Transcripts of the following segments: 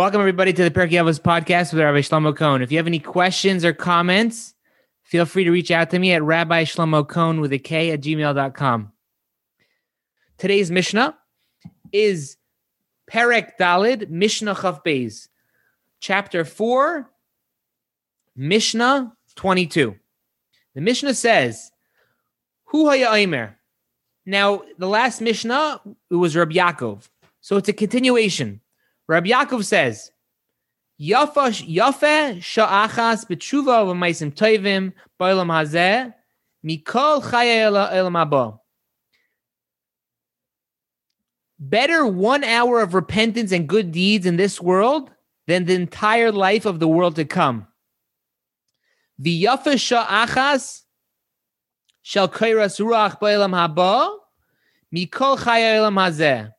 Welcome, everybody, to the Pirkei Avos podcast with Rabbi Shlomo Kohn. If you have any questions or comments, feel free to reach out to me at Rabbi Shlomo Kohn with a K at gmail.com. Today's Mishnah is Perek Dalid, Mishnah Chaf Beis, chapter 4, Mishnah 22. The Mishnah says, Hu haya Aimer. Now, the last Mishnah, it was Rabbi Yaakov. So it's a continuation. Rabbi Yaakov says, Yafa yafe sha'achas b'tshuva v'maisim toivim ba'olam hazeh mikol chaya elam. Better one hour of repentance and good deeds in this world than the entire life of the world to come. V'yafa sha'achas shall kairas ruach ba'olam haba mikol chaya elam hazeh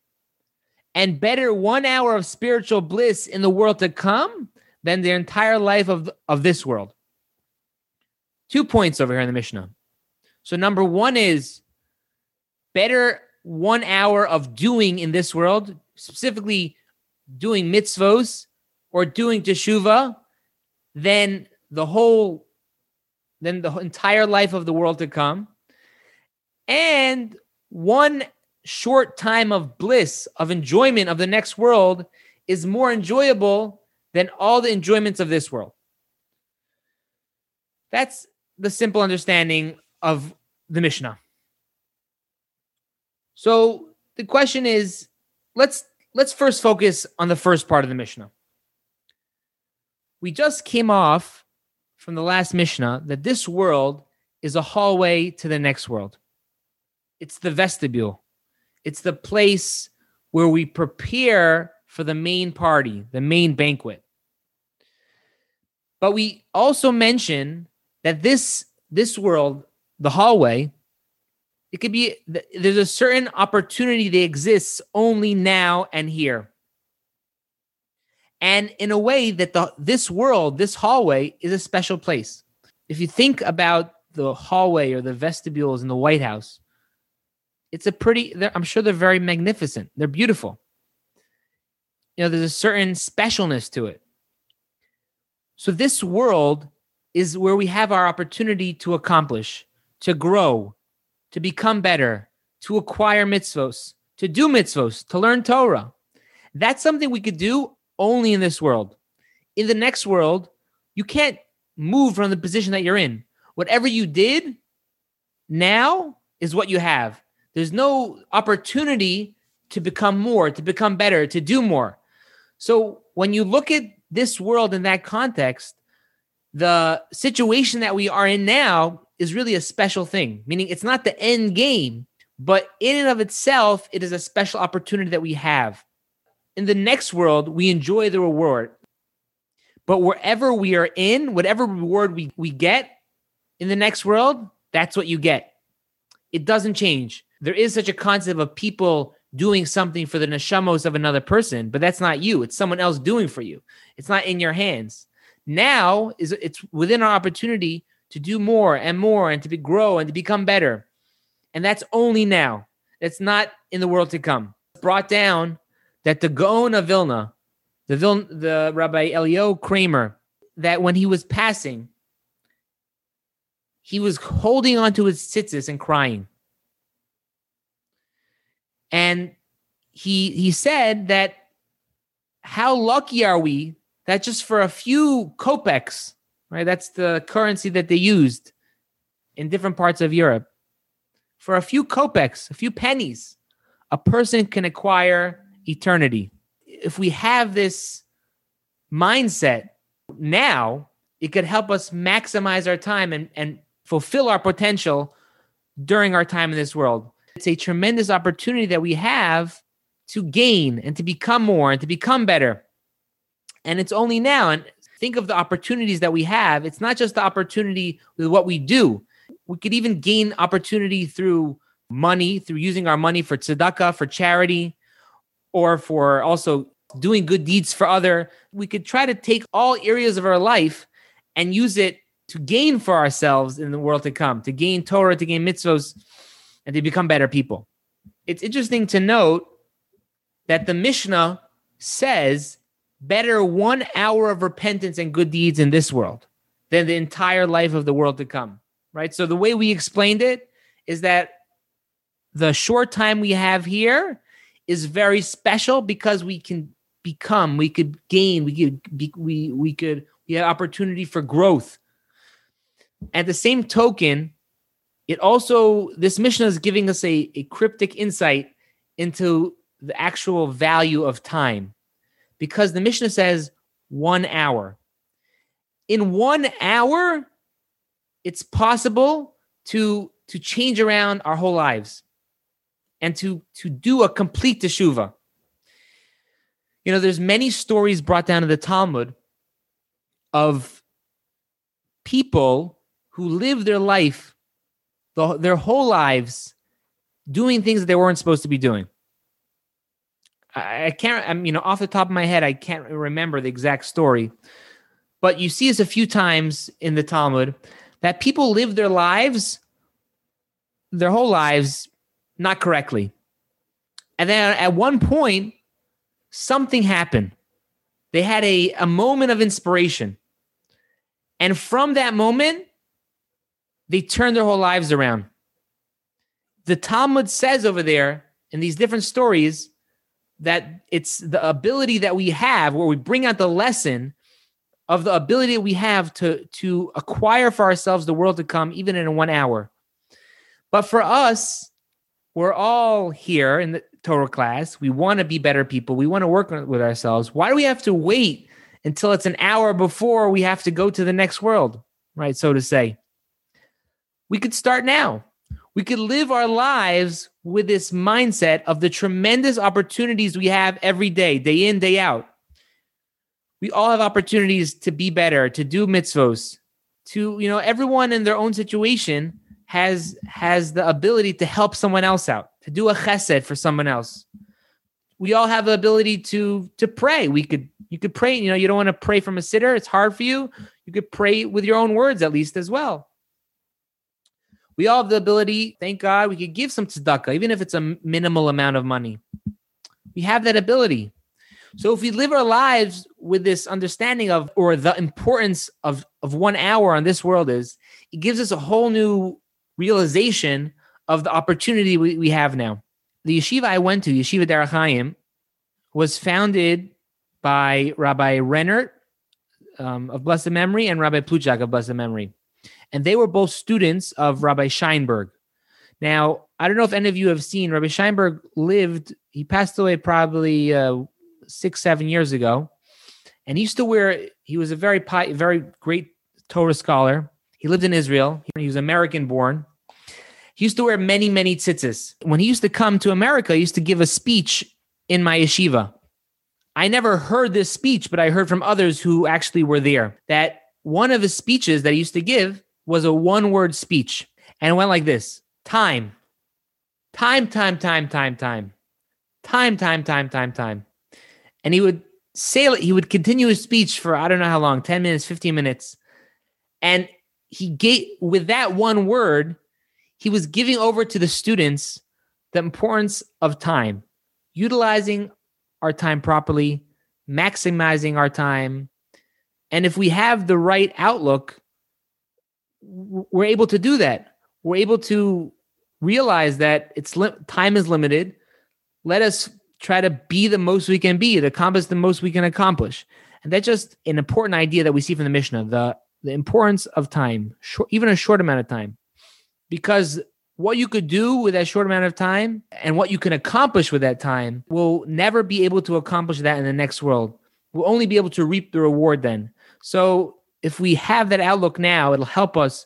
and better one hour of spiritual bliss in the world to come than the entire life of, of this world. Two points over here in the Mishnah. So, number one is better one hour of doing in this world, specifically doing mitzvos or doing teshuva, than the whole, than the entire life of the world to come. And one short time of bliss, of enjoyment of the next world is more enjoyable than all the enjoyments of this world. That's the simple understanding of the Mishnah. So the question is let's let's first focus on the first part of the Mishnah. We just came off from the last Mishnah that this world is a hallway to the next world. It's the vestibule. It's the place where we prepare for the main party, the main banquet. But we also mention that this this world, the hallway, it could be there's a certain opportunity that exists only now and here. And in a way that the this world, this hallway is a special place. If you think about the hallway or the vestibules in the White House, it's a pretty i'm sure they're very magnificent. They're beautiful. You know there's a certain specialness to it. So this world is where we have our opportunity to accomplish to grow to become better to acquire mitzvos to do mitzvos to learn torah. That's something we could do only in this world. In the next world you can't move from the position that you're in. Whatever you did now is what you have there's no opportunity to become more, to become better, to do more. So when you look at this world in that context, the situation that we are in now is really a special thing, meaning it's not the end game, but in and of itself, it is a special opportunity that we have. In the next world, we enjoy the reward. But wherever we are in, whatever reward we, we get in the next world, that's what you get. It doesn't change there is such a concept of people doing something for the neshamos of another person, but that's not you. It's someone else doing for you. It's not in your hands. Now is it's within our opportunity to do more and more and to be, grow and to become better. And that's only now. That's not in the world to come. It's brought down that the Gaon of Vilna, the Vil, the Rabbi Elio Kramer, that when he was passing, he was holding onto his tzitzis and crying. And he he said that how lucky are we that just for a few kopecks, right? That's the currency that they used in different parts of Europe. For a few kopecks, a few pennies, a person can acquire eternity. If we have this mindset now, it could help us maximize our time and, and fulfill our potential during our time in this world. It's a tremendous opportunity that we have to gain and to become more and to become better. And it's only now. And think of the opportunities that we have. It's not just the opportunity with what we do. We could even gain opportunity through money, through using our money for tzedakah, for charity, or for also doing good deeds for other. We could try to take all areas of our life and use it to gain for ourselves in the world to come, to gain Torah, to gain mitzvos and they become better people. It's interesting to note that the Mishnah says better one hour of repentance and good deeds in this world than the entire life of the world to come. Right. So the way we explained it is that the short time we have here is very special because we can become, we could gain, we could be, we we could we have opportunity for growth. At the same token, it also this Mishnah is giving us a, a cryptic insight into the actual value of time because the Mishnah says one hour. In one hour, it's possible to to change around our whole lives and to to do a complete teshuva. You know, there's many stories brought down in the Talmud of people who live their life, the, their whole lives, doing things that they weren't supposed to be doing. I, I can't, I'm, you know, off the top of my head, I can't remember the exact story, but you see this a few times in the Talmud that people live their lives, their whole lives, not correctly. And then at one point, something happened. They had a, a moment of inspiration. And from that moment, they turned their whole lives around. The Talmud says over there in these different stories that it's the ability that we have where we bring out the lesson of the ability we have to to acquire for ourselves the world to come even in one hour but for us we're all here in the Torah class. We want to be better people. We want to work with ourselves. Why do we have to wait until it's an hour before we have to go to the next world? Right, so to say. We could start now. We could live our lives with this mindset of the tremendous opportunities we have every day, day in, day out. We all have opportunities to be better, to do mitzvos, to, you know, everyone in their own situation has has the ability to help someone else out, to do a chesed for someone else. We all have the ability to to pray. We could you could pray. You know, you don't want to pray from a siddur, it's hard for you. You could pray with your own words at least as well. We all have the ability. Thank God, we could give some tzedakah, even if it's a minimal amount of money. We have that ability. So if we live our lives with this understanding of or the importance of of one hour on this world is, it gives us a whole new realization of the opportunity we, we have now. The yeshiva I went to, Yeshiva Derech Chaim, was founded by Rabbi Rennert um, of blessed memory and Rabbi Plutchok of blessed memory. And they were both students of Rabbi Scheinberg. Now, I don't know if any of you have seen Rabbi Scheinberg lived, he passed away probably uh, six, seven years ago. And he used to wear, he was a very, very great Torah scholar. He lived in Israel. He was American born. He used to wear many, many tzitzis. When he used to come to America, he used to give a speech in my yeshiva. I never heard this speech, but I heard from others who actually were there that one of his speeches that he used to give was a one word speech. And it went like this time, time, time, time, time, time, time, time, time, time, time. And he would say, he would continue his speech for I don't know how long 10 minutes, 15 minutes. And he gave with that one word, he was giving over to the students the importance of time, utilizing our time properly, maximizing our time. And if we have the right outlook, we're able to do that. We're able to realize that it's li- time is limited. Let us try to be the most we can be, to accomplish the most we can accomplish. And that's just an important idea that we see from the Mishnah. The the importance of time, short, even a short amount of time, because what you could do with that short amount of time and what you can accomplish with that time will never be able to accomplish that in the next world. We'll only be able to reap the reward then. So if we have that outlook now, it'll help us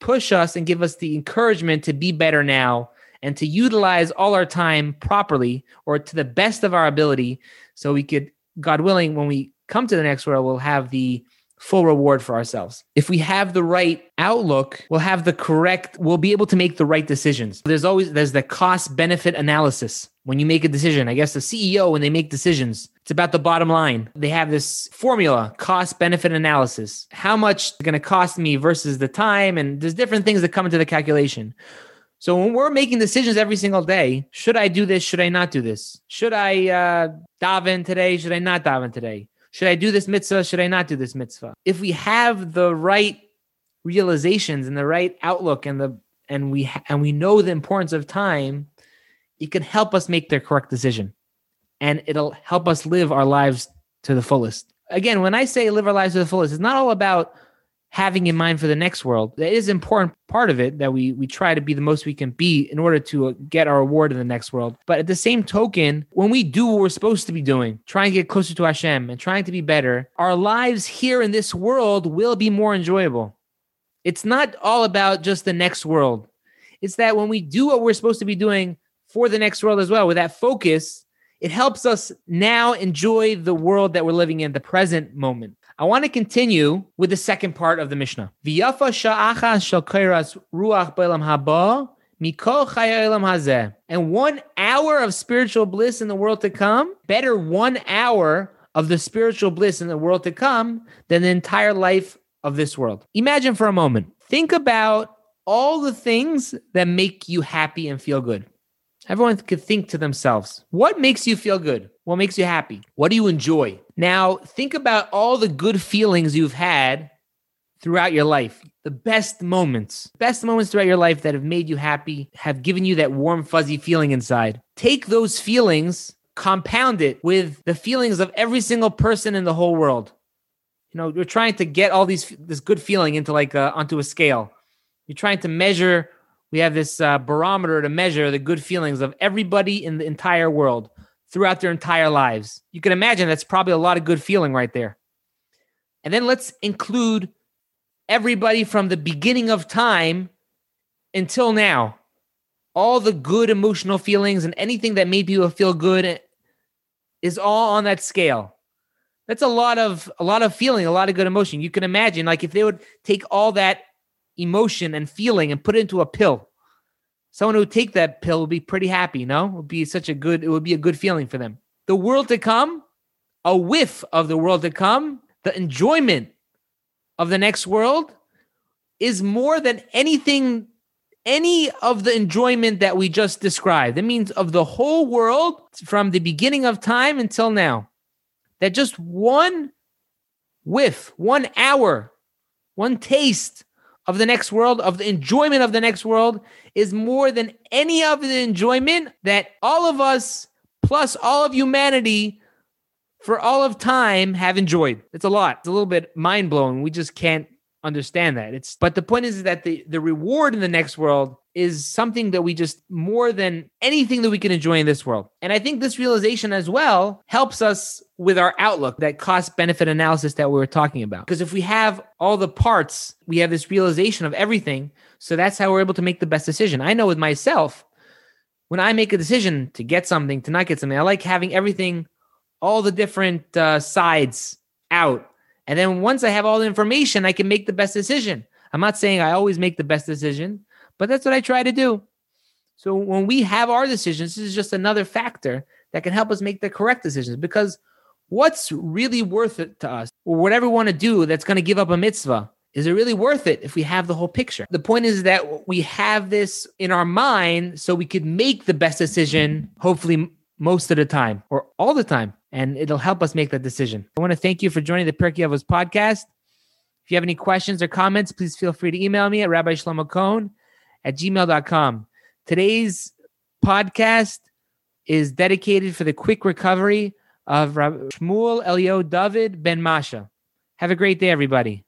push us and give us the encouragement to be better now and to utilize all our time properly or to the best of our ability so we could god willing when we come to the next world we'll have the full reward for ourselves. If we have the right outlook, we'll have the correct, we'll be able to make the right decisions. There's always, there's the cost benefit analysis when you make a decision. I guess the CEO, when they make decisions, it's about the bottom line. They have this formula, cost benefit analysis. How much is going to cost me versus the time? And there's different things that come into the calculation. So when we're making decisions every single day, should I do this? Should I not do this? Should I uh, daven today? Should I not daven today? Should I do this mitzvah? Should I not do this mitzvah? If we have the right realizations and the right outlook and the and we and we know the importance of time, it can help us make the correct decision, and it'll help us live our lives to the fullest. Again, when I say live our lives to the fullest, it's not all about having in mind for the next world. That is an important part of it that we we try to be the most we can be in order to uh, get our reward in the next world. But at the same token, when we do what we're supposed to be doing, trying to get closer to Hashem and trying to be better, our lives here in this world will be more enjoyable. It's not all about just the next world. It's that when we do what we're supposed to be doing for the next world as well, with that focus, it helps us now enjoy the world that we're living in, the present moment. I want to continue with the second part of the Mishnah. And one hour of spiritual bliss in the world to come, better one hour of the spiritual bliss in the world to come than the entire life of this world. Imagine for a moment. Think about all the things that make you happy and feel good. Everyone could think to themselves, what makes you feel good? What makes you happy? What do you enjoy? Now, think about all the good feelings you've had throughout your life. The best moments, best moments throughout your life that have made you happy, have given you that warm, fuzzy feeling inside. Take those feelings, compound it with the feelings of every single person in the whole world. You know, you're trying to get all these this good feeling into like a, onto a scale. You're trying to measure we have this uh, barometer to measure the good feelings of everybody in the entire world throughout their entire lives. You can imagine that's probably a lot of good feeling right there. And then let's include everybody from the beginning of time until now. All the good emotional feelings and anything that made people feel good is all on that scale. That's a lot of a lot of feeling, a lot of good emotion. You can imagine like if they would take all that emotion and feeling and put it into a pill. Someone who would take that pill would be pretty happy, no? It would be such a good, it would be a good feeling for them. The world to come, a whiff of the world to come, the enjoyment of the next world is more than anything, any of the enjoyment that we just described. That means of the whole world from the beginning of time until now. That just one whiff, one hour, one taste of the next world, of the enjoyment of the next world, is more than any of the enjoyment that all of us, plus all of humanity, for all of time have enjoyed. It's a lot. It's a little bit mind blowing. We just can't understand that. It's but the point is that the the reward in the next world is something that we just more than anything that we can enjoy in this world. And I think this realization as well helps us with our outlook, that cost benefit analysis that we were talking about. Because if we have all the parts, we have this realization of everything. So that's how we're able to make the best decision. I know with myself, when I make a decision to get something, to not get something, I like having everything, all the different uh, sides out and then once I have all the information, I can make the best decision. I'm not saying I always make the best decision, but that's what I try to do. So when we have our decisions, this is just another factor that can help us make the correct decisions because what's really worth it to us or whatever we want to do that's going to give up a mitzvah is it really worth it if we have the whole picture the point is that we have this in our mind so we could make the best decision hopefully most of the time or all the time and it'll help us make that decision. I want to thank you for joining the Pirkei Avos podcast. If you have any questions or comments, please feel free to email me at Rabbi Shlomo Kohn at gmail.com. Today's podcast is dedicated for the quick recovery of Shmuel Elio David Ben Masha. Have a great day, everybody.